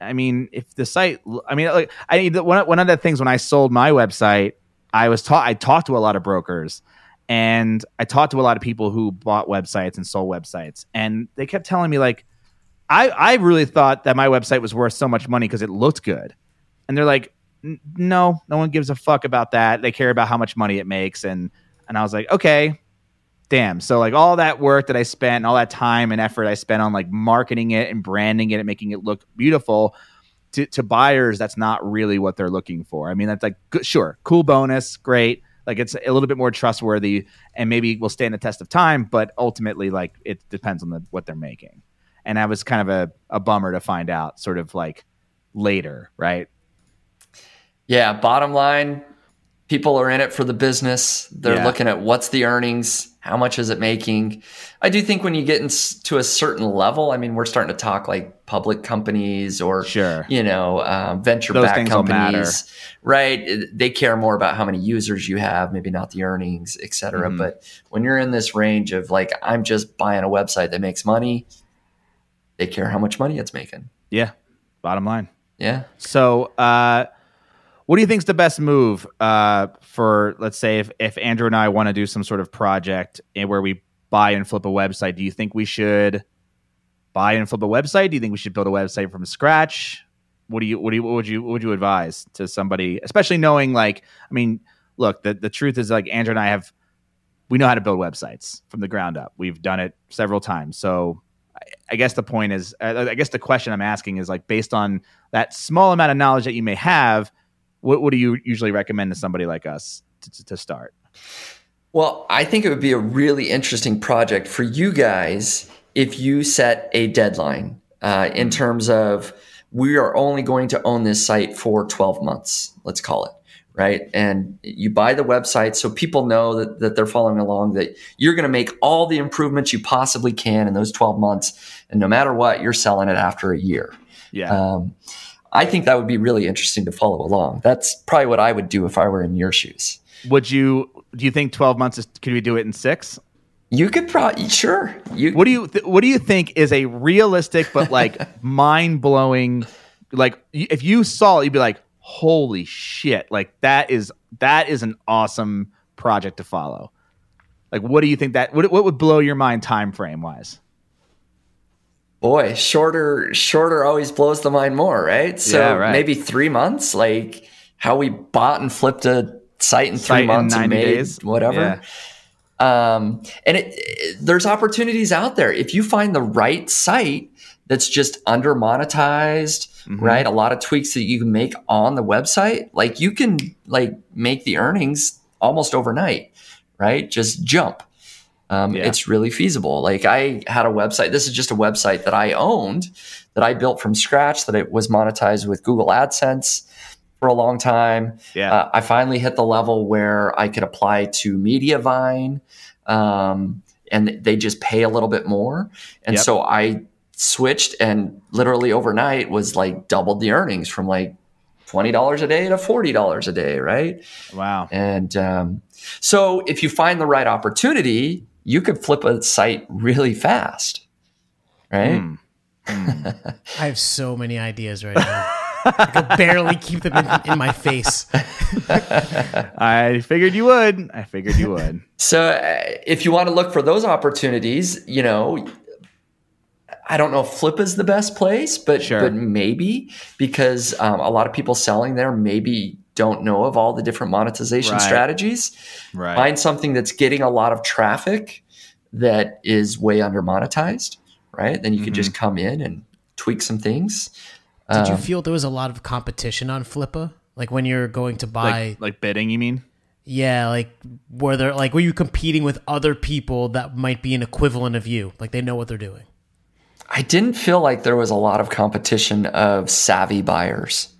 I mean, if the site, I mean, like I need one one of the things when I sold my website, I was taught I talked to a lot of brokers and I talked to a lot of people who bought websites and sold websites, and they kept telling me like, I I really thought that my website was worth so much money because it looked good, and they're like, no, no one gives a fuck about that. They care about how much money it makes, and and I was like, okay, damn. So like all that work that I spent, all that time and effort I spent on like marketing it and branding it and making it look beautiful. To, to buyers, that's not really what they're looking for. I mean, that's like good, sure, cool bonus, great. Like it's a little bit more trustworthy, and maybe will stand the test of time. But ultimately, like it depends on the, what they're making. And that was kind of a, a bummer to find out, sort of like later, right? Yeah, bottom line, people are in it for the business. They're Yeah. looking at what's the earnings, how much is it making. I do think when you get into a certain level, I mean, we're starting to talk like public companies or Sure. you know um, venture Those backed matter. companies, right? They care more about how many users you have, maybe not the earnings, et cetera. Mhm. But when you're in this range of like, I'm just buying a website that makes money, they care how much money it's making. Yeah. Bottom line. Yeah. So, uh, what do you think is the best move uh, for, let's say, if, if Andrew and I want to do some sort of project eh, where we buy and flip a website? Do you think we should buy and flip a website? Do you think we should build a website from scratch? What do you what do you what would you what would you advise to somebody, especially knowing like I mean, look, the the truth is like Andrew and I have we know how to build websites from the ground up. We've done it several times. So I, guess the point is, I guess the question I'm asking is like based on that small amount of knowledge that you may have, what, what do you usually recommend to somebody like us to, to, start? Well, I think it would be a really interesting project for you guys if you set a deadline uh, in terms of we are only going to own this site for 12 months, let's call it, right? And you buy the website so people know that, that they're following along, that you're going to make all the improvements you possibly can in those 12 months. And no matter what, you're selling it after a year. Yeah. Um, I think that would be really interesting to follow along. That's probably what I would do if I were in your shoes. would you, do you think 12 months is, could we do it in six? You could probably sure. You What do you, th- what do you think is a realistic, but like mind blowing, like if you saw it, you'd be like, holy shit. Like that is, that is an awesome project to follow. Like, what do you think that, what, what would blow your mind time frame wise? boy, shorter shorter always blows the mind more, right? So yeah, right. maybe three months, like how we bought and flipped a site in three site months in and made days. whatever. Yeah. Um, and it, it, there's opportunities out there if you find the right site that's just under monetized, mm-hmm. right? A lot of tweaks that you can make on the website, like you can like make the earnings almost overnight, right? Just jump um, yeah. it's really feasible. Like I had a website. This is just a website that I owned, that I built from scratch, that it was monetized with Google AdSense for a long time. Yeah. Uh, I finally hit the level where I could apply to Mediavine, um, and they just pay a little bit more. And yep. so I switched, and literally overnight was like doubled the earnings from like twenty dollars a day to forty dollars a day, right? Wow. And um, so if you find the right opportunity you could flip a site really fast, right? Mm. Mm. I have so many ideas right now. I could barely keep them in, in my face. I figured you would. I figured you would. So, uh, if you want to look for those opportunities, you know, I don't know if Flippa is the best place, but sure. but maybe because um, a lot of people selling there, maybe don't know of all the different monetization right. strategies. Right. Find something that's getting a lot of traffic that is way under monetized, right? Then you mm-hmm. can just mm-hmm. come in and tweak some things. Did um, you uh, feel there was a lot of competition on Flippa? Like when you're going to buy like, like bidding, you mean? Yeah, like were there like were you competing with other people that might be an equivalent of you? Like they know what they're doing. I didn't feel like there was a lot of competition of savvy buyers.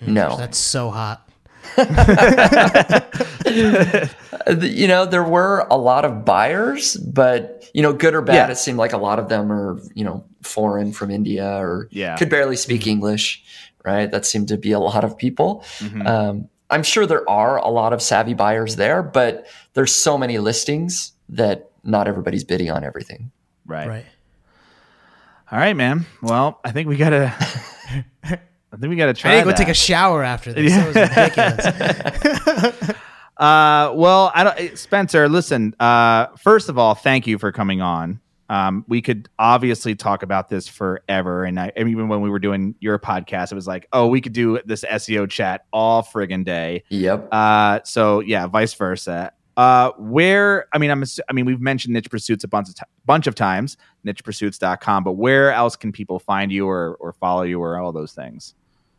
No. That's so hot. you know, there were a lot of buyers, but you know, good or bad, yeah. it seemed like a lot of them are, you know, foreign from India or yeah. could barely speak mm-hmm. English, right? That seemed to be a lot of people. Mm-hmm. Um, I'm sure there are a lot of savvy buyers there, but there's so many listings that not everybody's bidding on everything. Right. Right. All right, man. Well, I think we gotta I think we got to try. I to go take a shower after this. Yeah. That was ridiculous. uh, well, I don't, eh, Spencer. Listen, uh, first of all, thank you for coming on. Um, we could obviously talk about this forever, and I even when we were doing your podcast, it was like, oh, we could do this SEO chat all friggin' day. Yep. Uh, so yeah, vice versa. Uh, where I mean, I'm I mean, we've mentioned niche pursuits a bunch of t- bunch of times, nichepursuits.com, but where else can people find you or or follow you or all those things?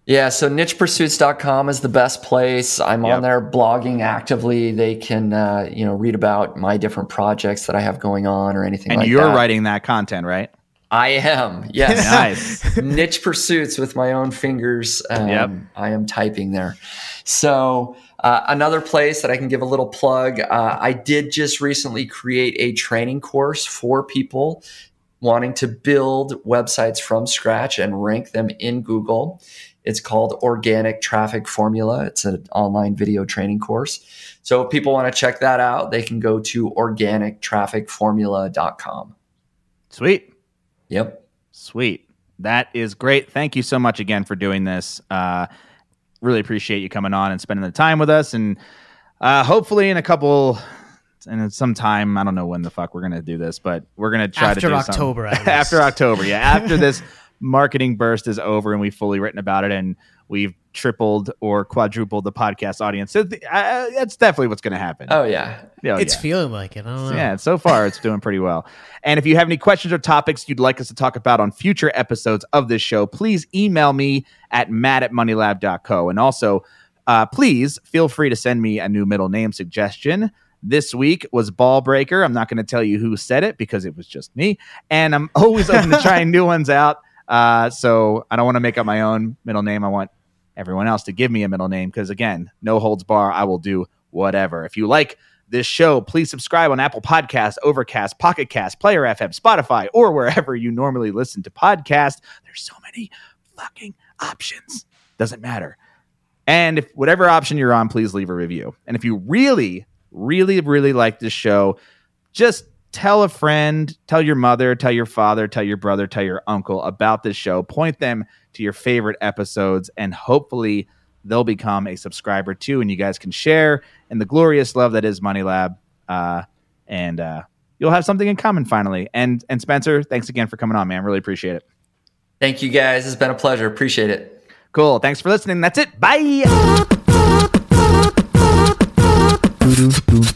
Yeah, so nichepursuits.com is the best place. I'm yep. on there blogging actively. They can, uh, you know, read about my different projects that I have going on or anything and like you're that. writing that content, right? I am. Yes. nice. Niche pursuits with my own fingers. Um, yep. I am typing there. So, uh, another place that I can give a little plug uh, I did just recently create a training course for people wanting to build websites from scratch and rank them in Google. It's called Organic Traffic Formula. It's an online video training course. So if people want to check that out, they can go to organictrafficformula.com. Sweet. Yep. Sweet. That is great. Thank you so much again for doing this. Uh, really appreciate you coming on and spending the time with us. And uh, hopefully, in a couple and sometime I don't know when the fuck we're gonna do this, but we're gonna try after to do October. after October, yeah. After this marketing burst is over and we've fully written about it and we've tripled or quadrupled the podcast audience. So th- that's definitely what's going to happen. Oh yeah, it's yeah. feeling like it. Yeah, so far it's doing pretty well. And if you have any questions or topics you'd like us to talk about on future episodes of this show, please email me at matt at moneylab.co. And also, uh, please feel free to send me a new middle name suggestion. This week was Ball Breaker. I'm not going to tell you who said it because it was just me. And I'm always open to trying new ones out. Uh, so I don't want to make up my own middle name. I want everyone else to give me a middle name because, again, no holds bar. I will do whatever. If you like this show, please subscribe on Apple Podcast, Overcast, Pocket Cast, Player FM, Spotify, or wherever you normally listen to podcasts. There's so many fucking options. Doesn't matter. And if whatever option you're on, please leave a review. And if you really, really, really like this show, just tell a friend, tell your mother, tell your father, tell your brother, tell your uncle about this show. Point them to your favorite episodes, and hopefully they'll become a subscriber too. And you guys can share in the glorious love that is Money Lab. Uh, and uh, you'll have something in common finally. And and Spencer, thanks again for coming on, man. Really appreciate it. Thank you guys. It's been a pleasure. Appreciate it. Cool. Thanks for listening. That's it. Bye.